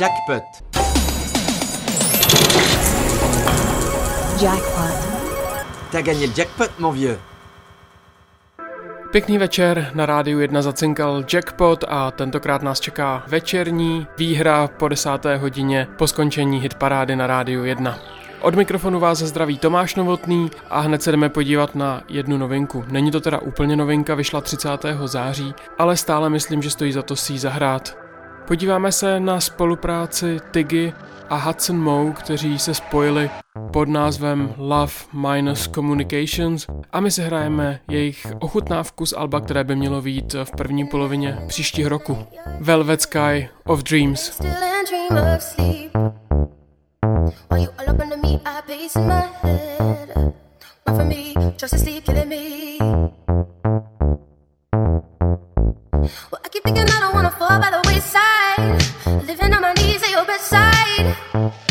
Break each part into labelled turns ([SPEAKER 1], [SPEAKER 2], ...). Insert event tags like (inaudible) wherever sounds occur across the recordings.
[SPEAKER 1] Jackpot.
[SPEAKER 2] Jackpot.
[SPEAKER 1] T'as gagné le jackpot, mon vieux.
[SPEAKER 3] Pěkný večer, na rádiu 1 zacinkal Jackpot a tentokrát nás čeká večerní výhra po desáté hodině po skončení hitparády na rádiu 1. Od mikrofonu vás zdraví Tomáš Novotný a hned se jdeme podívat na jednu novinku. Není to teda úplně novinka, vyšla 30. září, ale stále myslím, že stojí za to si ji zahrát. Podíváme se na spolupráci Tiggy a Hudson Moe, kteří se spojili pod názvem Love Minus Communications a my si hrajeme jejich ochutnávku z alba, které by mělo být v první polovině příštího roku. Velvet Sky of Dreams.
[SPEAKER 4] Well, I keep thinking I don't wanna fall by the wayside. Living on my knees at your bedside.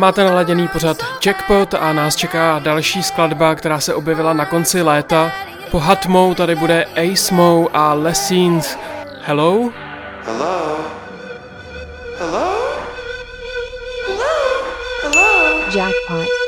[SPEAKER 3] Máte naladěný pořad Jackpot a nás čeká další skladba, která se objevila na konci léta. Po Hatmou tady bude Ace Mo a Lessons. Hello?
[SPEAKER 2] Hello? Hello? Hello? Hello?
[SPEAKER 5] Jackpot.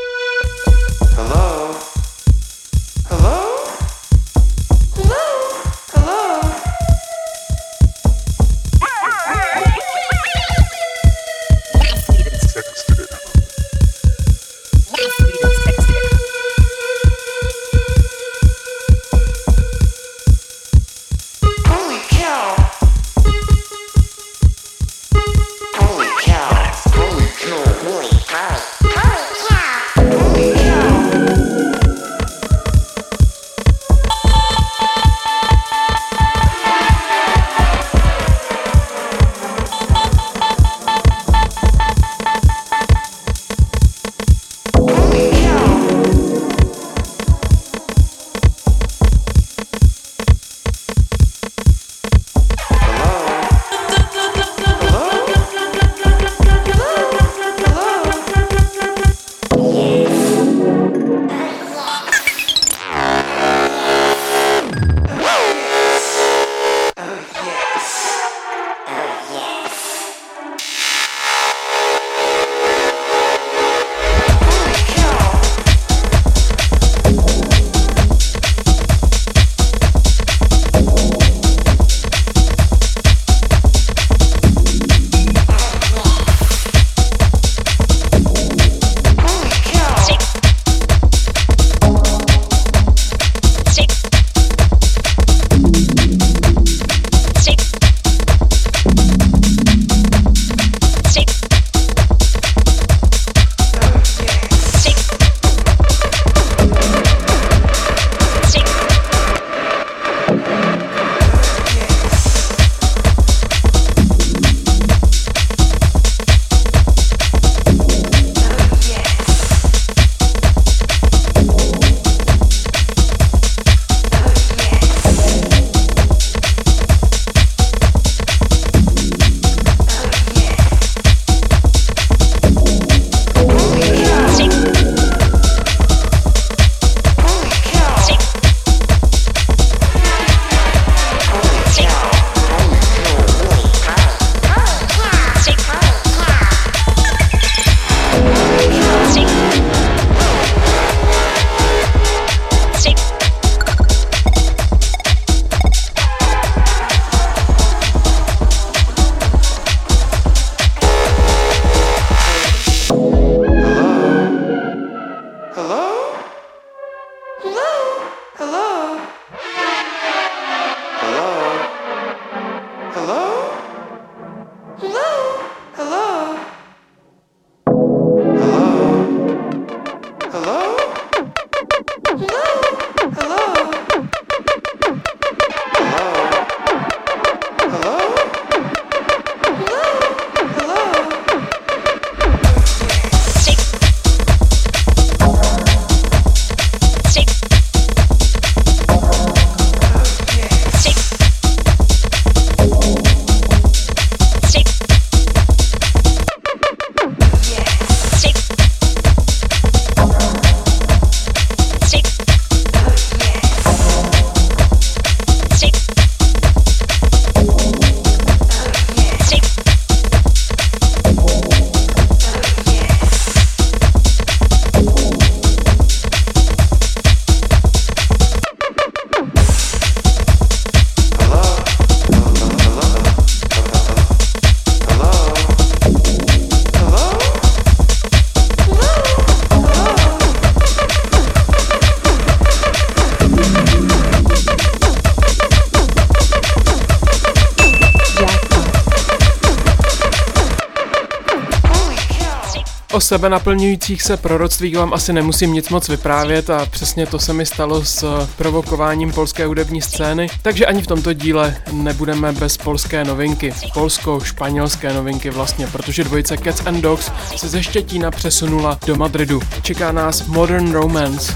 [SPEAKER 3] Sebe naplňujících se proroctvích vám asi nemusím nic moc vyprávět a přesně to se mi stalo s eh, provokováním polské hudební scény, takže ani v tomto díle nebudeme bez polské novinky. Polsko-španělské novinky vlastně, protože dvojice Cats and Dogs se ze Štětína přesunula do Madridu. Čeká nás Modern Romance.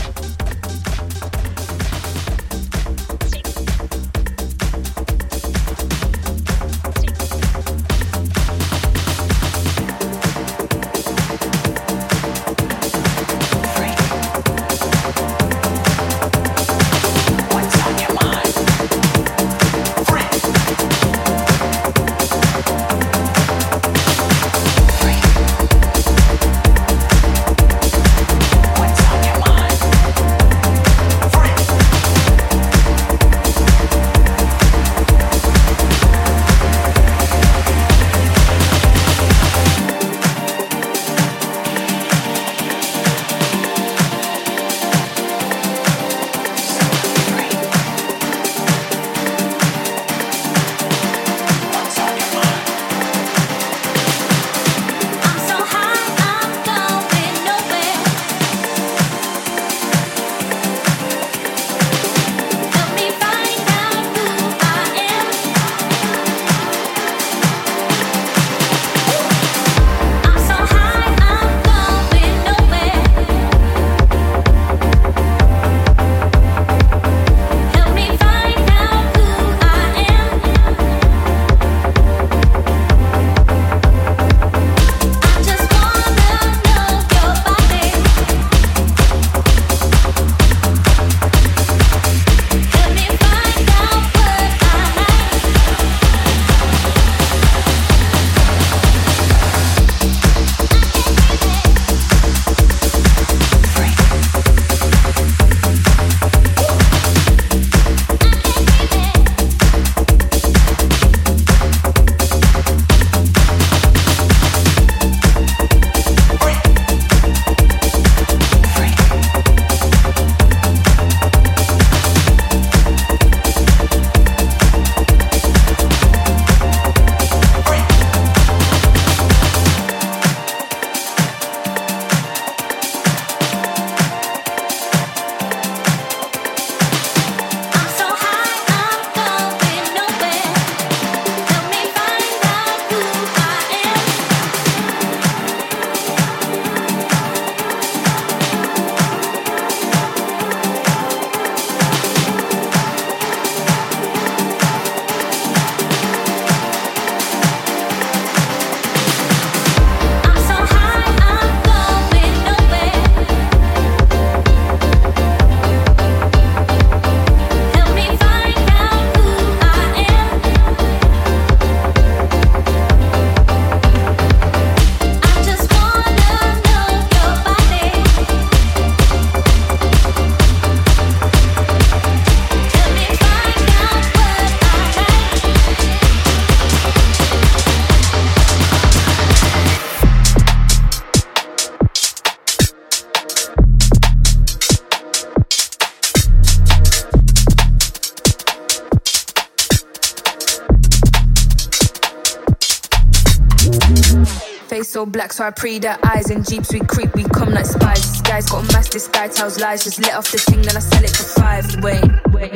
[SPEAKER 5] So I pre their eyes. In jeeps we creep, we come like spies. This guy's got a mask, this guy tells lies. Just let off the thing, then I sell it for five. Wait, wait.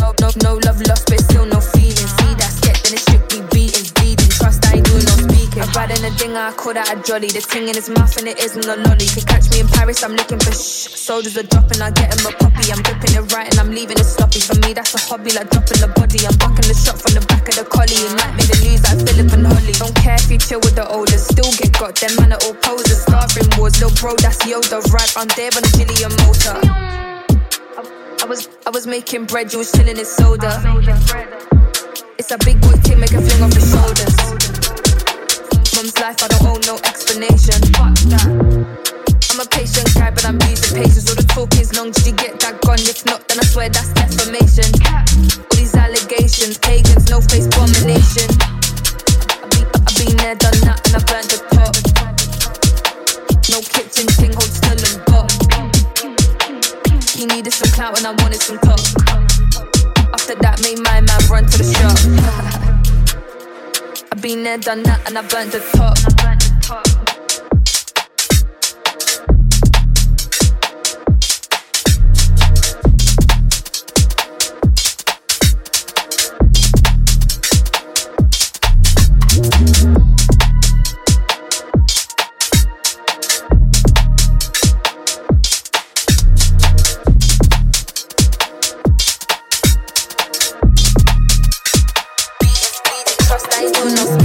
[SPEAKER 5] No, no, no love lost, but still no feeling. See that skit, then it's strictly beating, bleeding. Trust I ain't doing no I'm riding a dinger, I call that a jolly. The ting in his mouth and it isn't a lolly. Can catch me in Paris, I'm looking for shh. Soldiers are dropping, I get him a puppy. I'm gripping it right and I'm leaving it sloppy. For me, that's a hobby, like dropping the body. I'm bucking the shot from the back of the collie. It might make the news like Philip and Holly. Don't care if you chill with the oldest, still get got. Them man are all posers, starving wars. Little bro, that's Yoda, right? I'm there on the Gillian motor. I was I was making bread, you was chilling in soda. It's a big boy team, make a fling off the shoulders. Mum's life, I don't owe no explanation. I'm a patient guy, but I'm losing patience. All the talk is long, did you get that gone? If not, then I swear that's defamation. All these allegations, pagans, no face abomination. I've been, I've been there, done that, and I burnt the pot. No kitchen thing, hold still and bop. He needed some clout and I wanted some talk. After that, made my man run to the shop. (laughs) I've been there, done that, and I burnt the top. Trust con los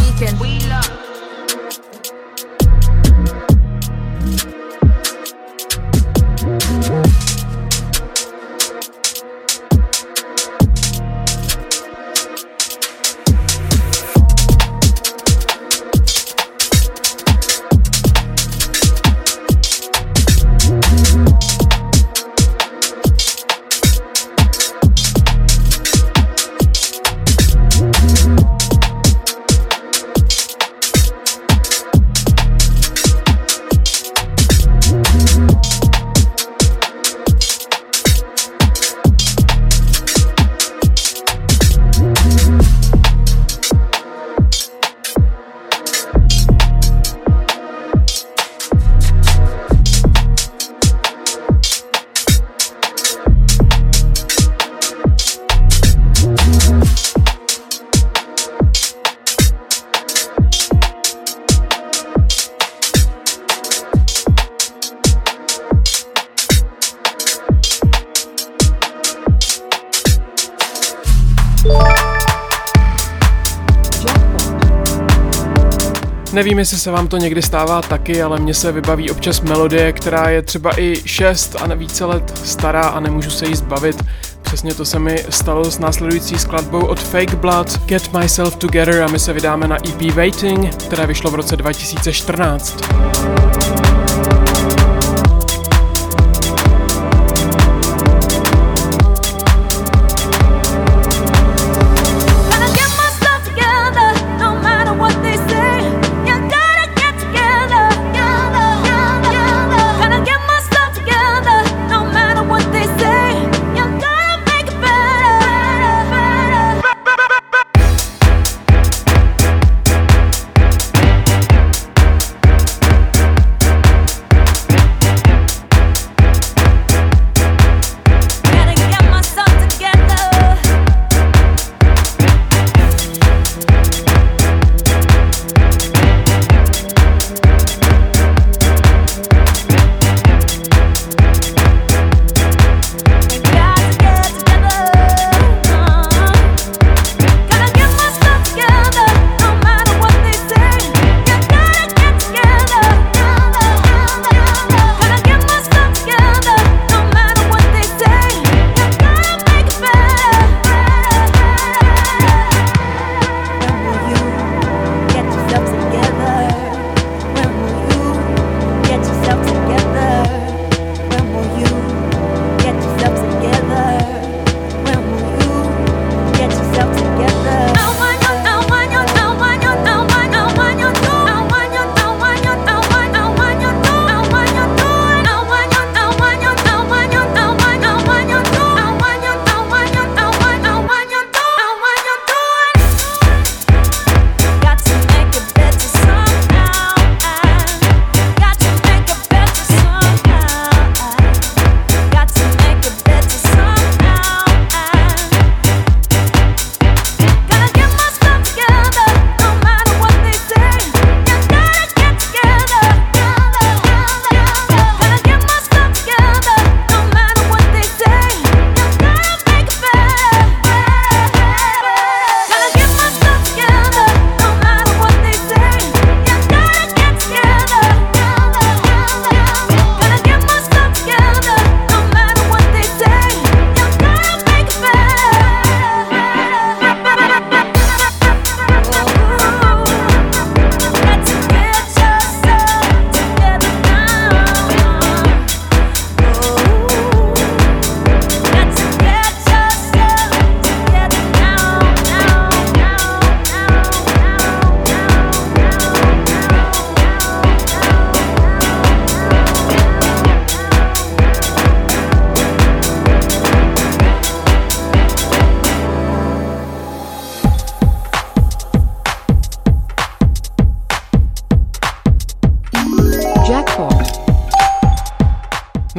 [SPEAKER 3] Nevím, jestli se vám to někdy stává taky, ale mně se vybaví občas melodie, která je třeba i 6 a více let stará a nemůžu se jí zbavit. Přesně to se mi stalo s následující skladbou od Fake Blood Get Myself Together a my se vydáme na EP Waiting, které vyšlo v roce 2014.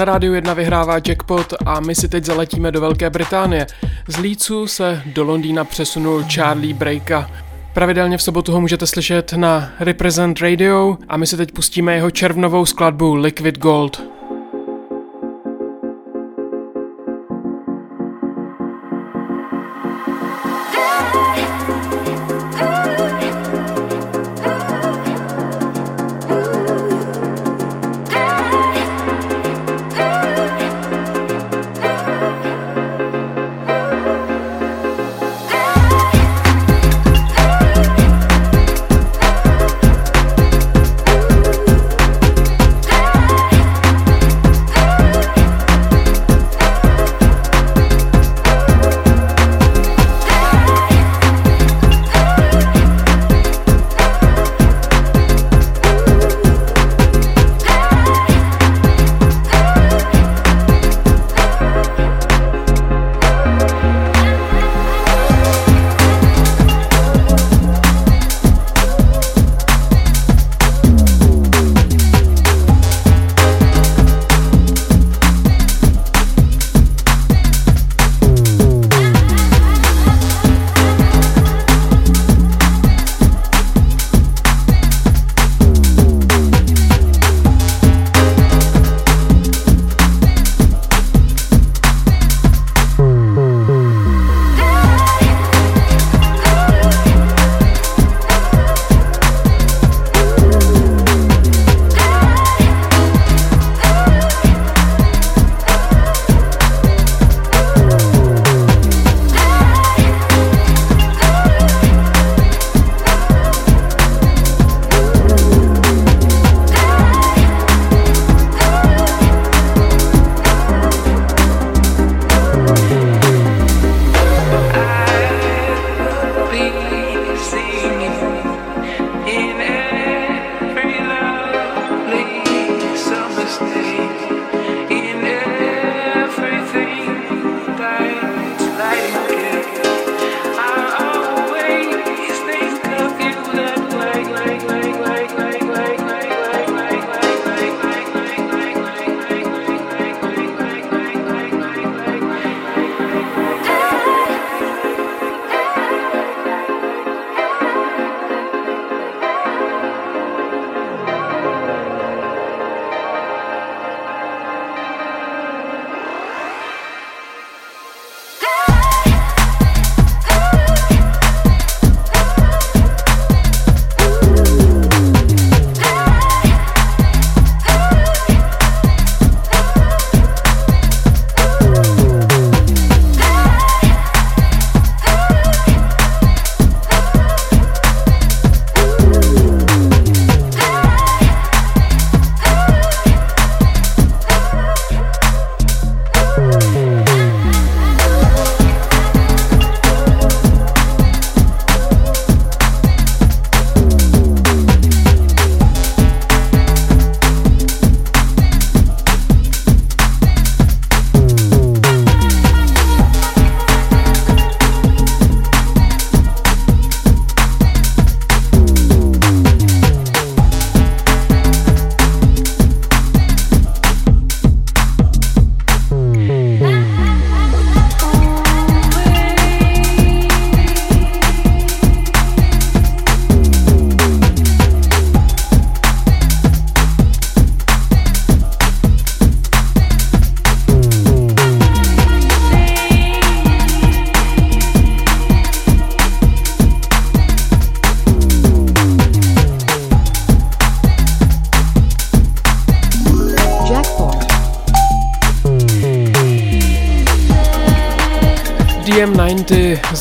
[SPEAKER 6] Rádiu 1 vyhrává jackpot a my si teď zaletíme do Velké Británie. Z Leedsu se do Londýna přesunul Charlie Breaka. Pravidelně v sobotu ho můžete slyšet na Represent Radio a my si teď pustíme jeho červnovou skladbu Liquid Gold.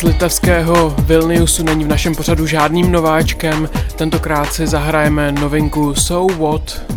[SPEAKER 6] Litevského Vilniusu není v našem pořadu žádným nováčkem. Tentokrát si zahrajeme novinku So What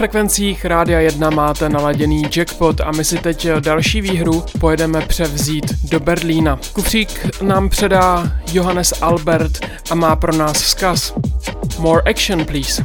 [SPEAKER 3] frekvencích Rádia 1 máte naladěný jackpot a my si teď další výhru pojedeme převzít do Berlína. Kufřík nám předá Johannes Albert a má pro nás vzkaz. More action, please.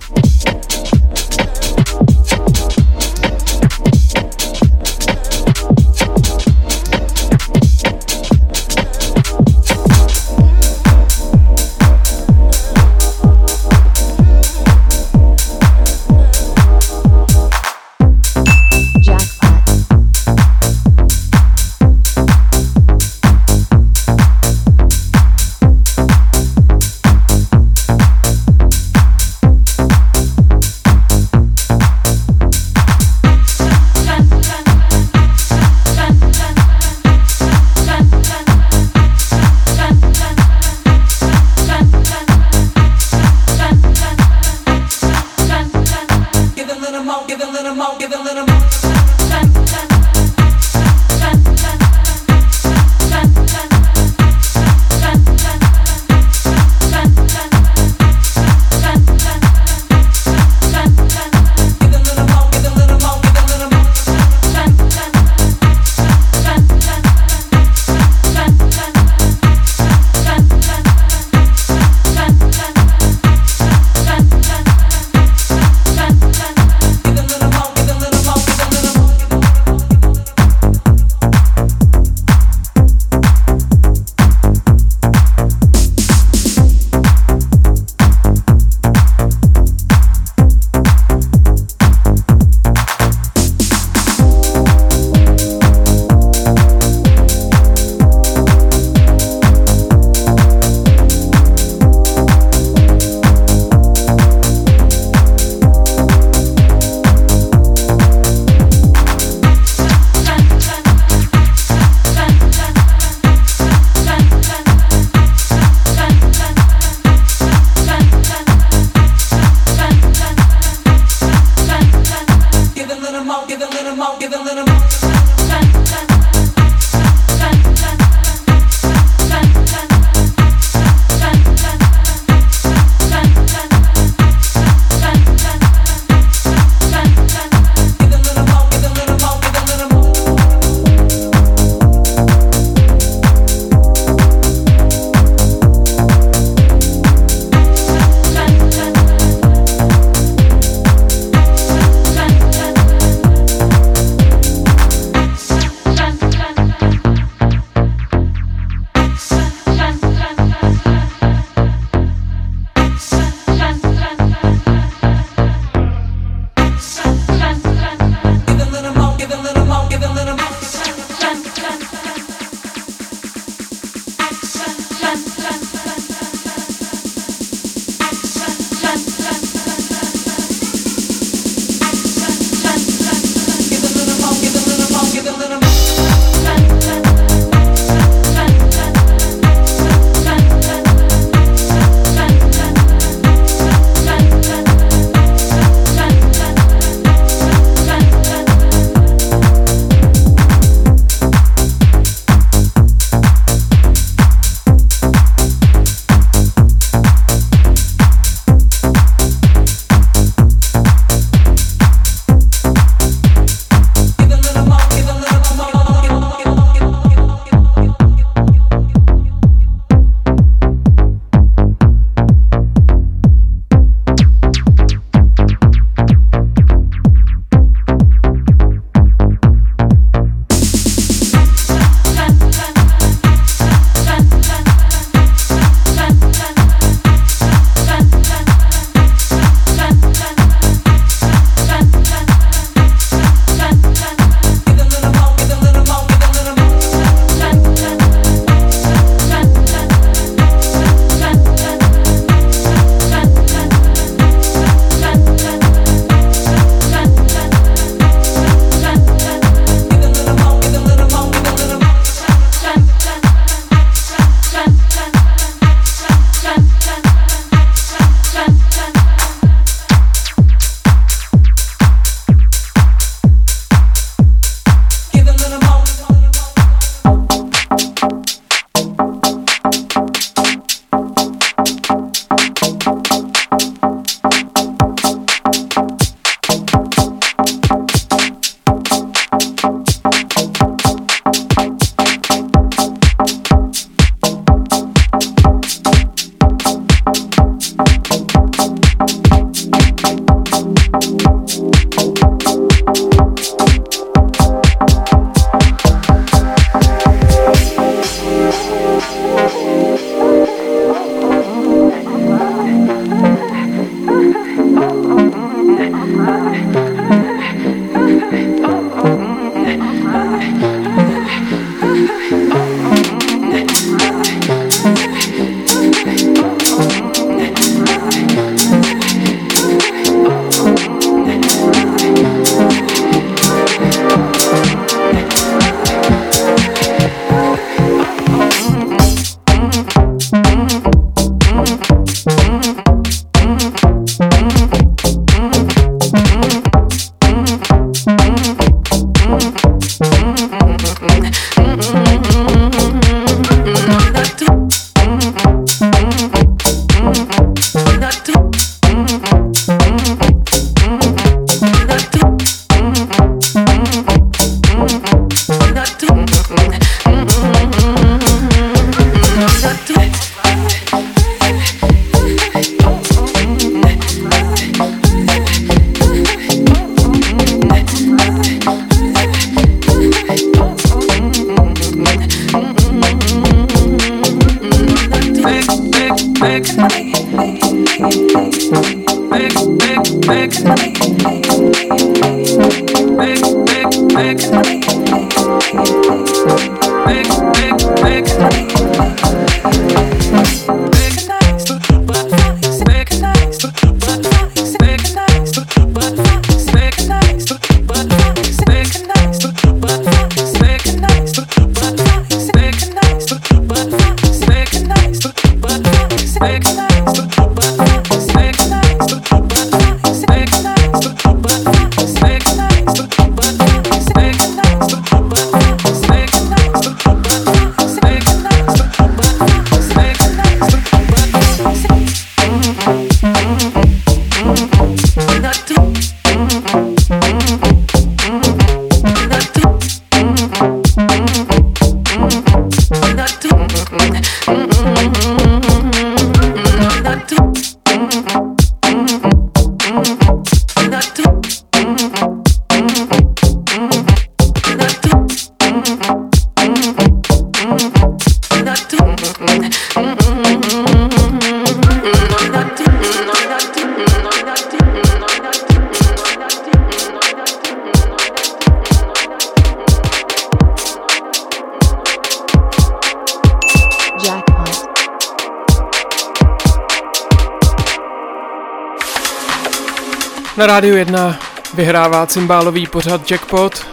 [SPEAKER 3] Na rádiu 1 vyhrává cymbálový pořad Jackpot.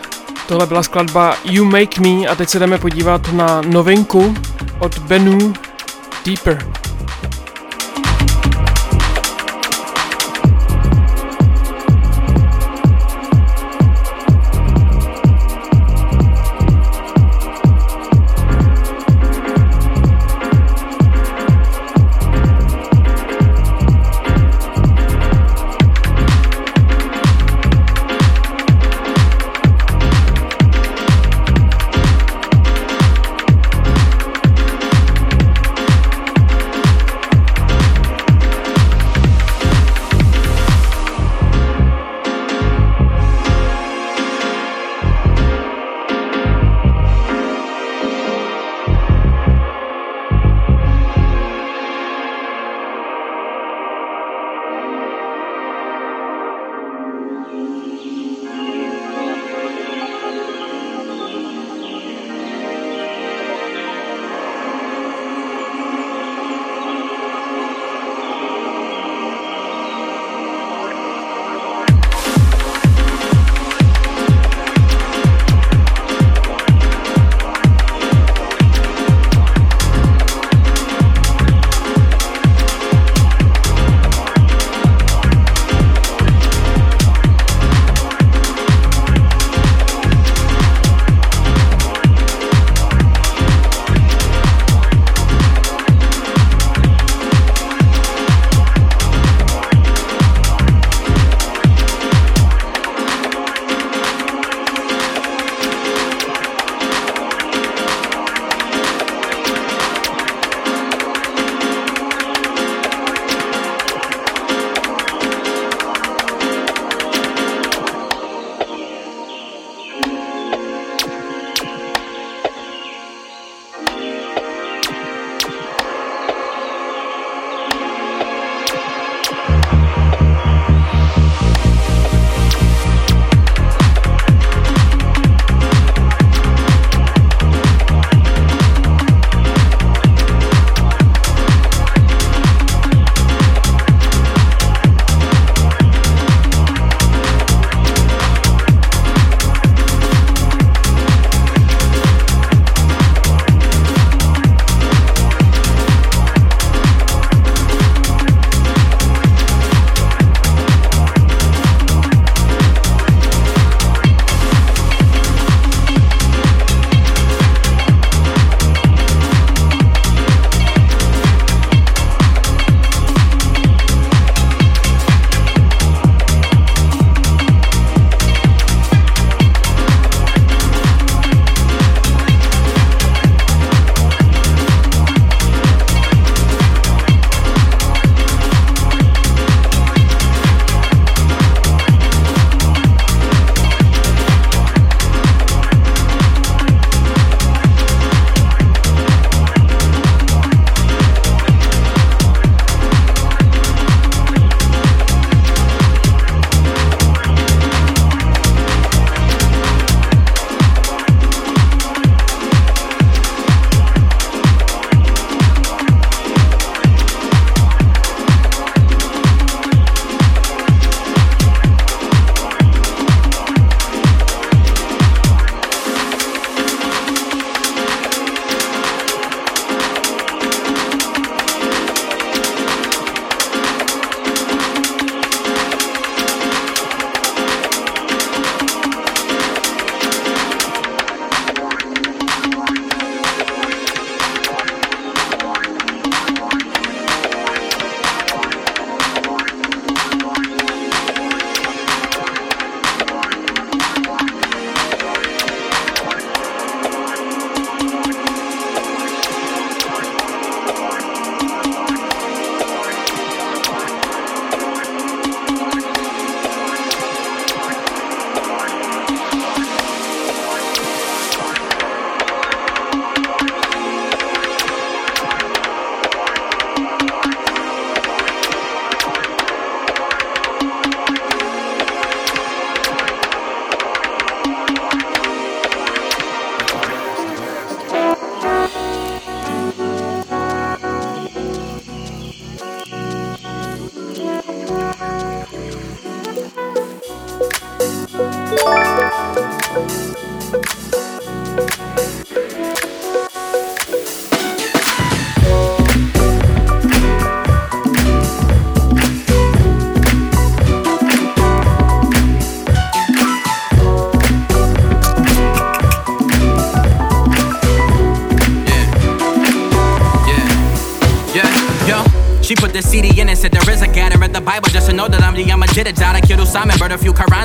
[SPEAKER 3] Tohle byla skladba You Make Me a teď se jdeme podívat na novinku od Benu Deeper.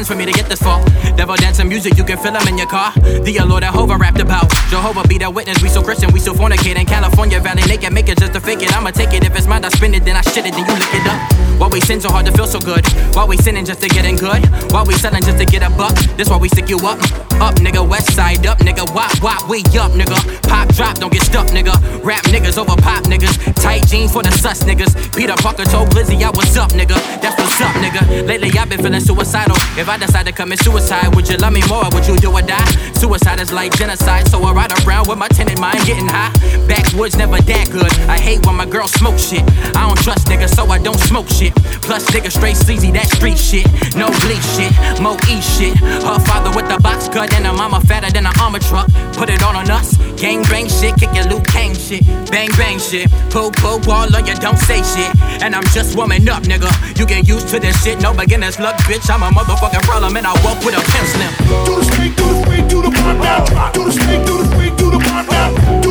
[SPEAKER 7] For me to get this far. Devil dancing music, you can feel them in your car. The Lord Jehovah rapped about. Jehovah be the witness, we so Christian, we so fornicate in California Valley. Naked, make it just to fake it. I'ma take it. If it's mine, I spin it, then I shit it, then you lick it up. Why we sin so hard to feel so good? Why we sinning just to get in good? Why we selling just to get a buck? This why we stick you up. Up, nigga, west side up, nigga. Wop, wop, we up, nigga. Pop, drop, don't get stuck, nigga. Rap niggas over pop niggas. Tight jeans for the sus niggas. Peter Parker told Blizzy, I was up, nigga. That's what's up, nigga. Lately I've been feeling suicidal. If I decide to commit suicide, would you love me more? or Would you do or die? Suicide is like genocide, so I ride around with my tenant mind getting high. Backwoods never that good. I hate when my girl smoke shit. I don't trust niggas, so I don't smoke shit. Plus, nigga straight sleazy, that street shit. No bleach shit, Mo E shit. Her father with the box cut and her mama fatter than an armor truck. Put it all on us. Gang bang shit, kick your Luke Kang shit. Bang bang shit. Pull pull wall on you, don't say shit. And I'm just warming up, nigga. You get used to this shit, no beginner's luck, bitch. I'm a motherfucking problem and I walk with a pimp slim.
[SPEAKER 8] Do the snake, do the snake, do the pop now. Do the snake, do the snake, do the pop now.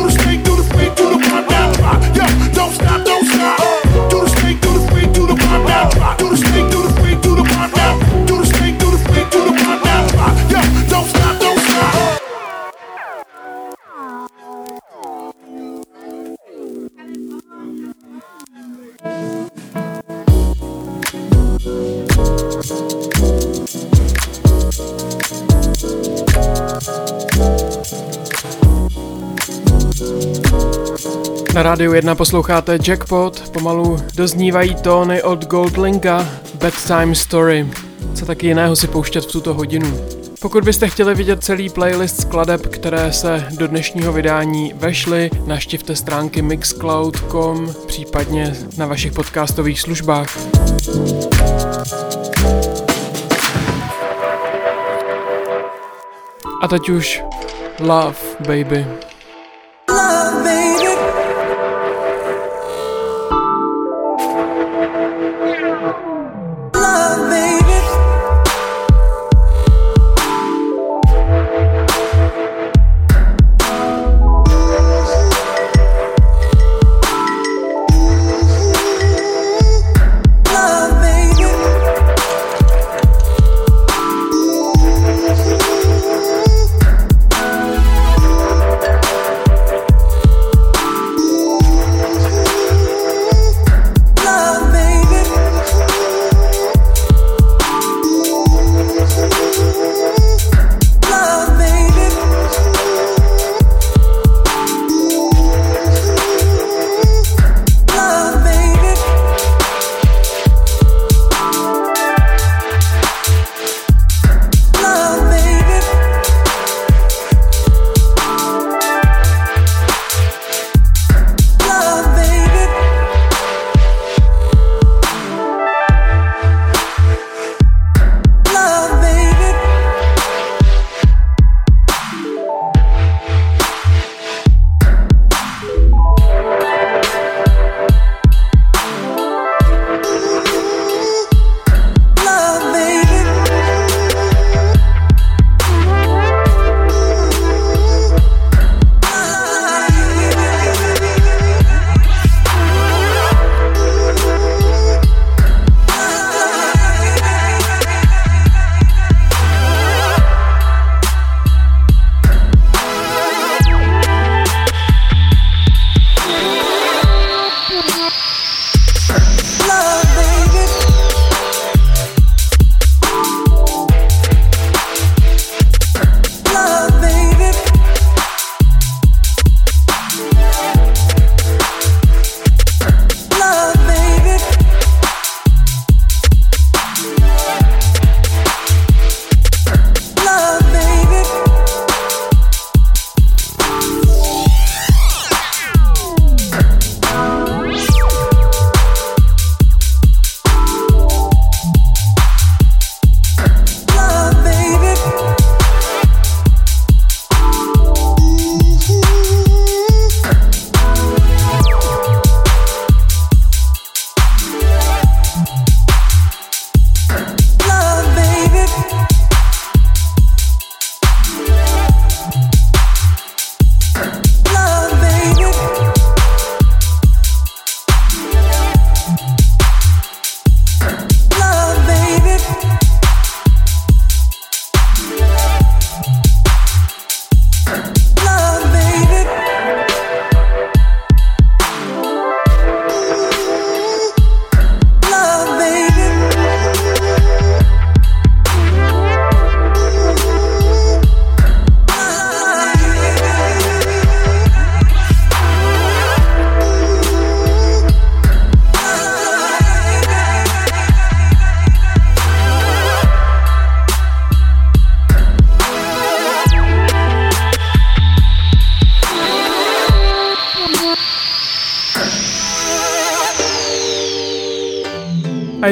[SPEAKER 3] Rádiu 1 posloucháte Jackpot, pomalu doznívají tóny od Goldlinga, Bedtime Story. Co taky jiného si pouštět v tuto hodinu. Pokud byste chtěli vidět celý playlist skladeb, které se do dnešního vydání vešly, naštivte stránky mixcloud.com, případně na vašich podcastových službách. A teď už. Love, baby.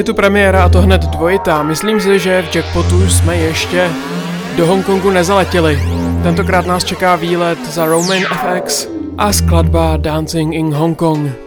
[SPEAKER 3] Tu premiéra a to hned dvojitá. Myslím si, že v Jackpotu jsme ještě do Hongkongu nezaletěli. Tentokrát nás čeká výlet za Roman FX a skladba Dancing in Hong Kong.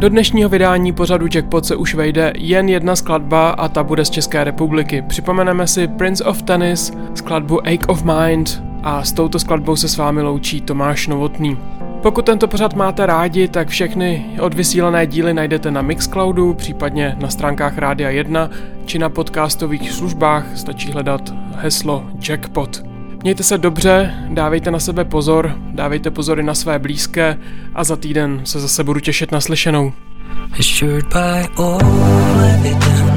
[SPEAKER 9] Do
[SPEAKER 3] dnešního vydání pořadu Jackpot se už vejde jen jedna skladba a ta bude z České republiky. Připomeneme si Prince of Tennis, skladbu Ache of Mind a s touto skladbou se s vámi loučí Tomáš Novotný. Pokud tento pořad máte rádi, tak všechny odvysílané díly najdete na Mixcloudu, případně na stránkách Rádia 1 či na podcastových službách, stačí hledat heslo Jackpot. Mějte se dobře, dávejte na sebe pozor, dávejte pozory na své blízké a za týden se zase budu těšit na slyšenou.
[SPEAKER 10] Assured by all evidence.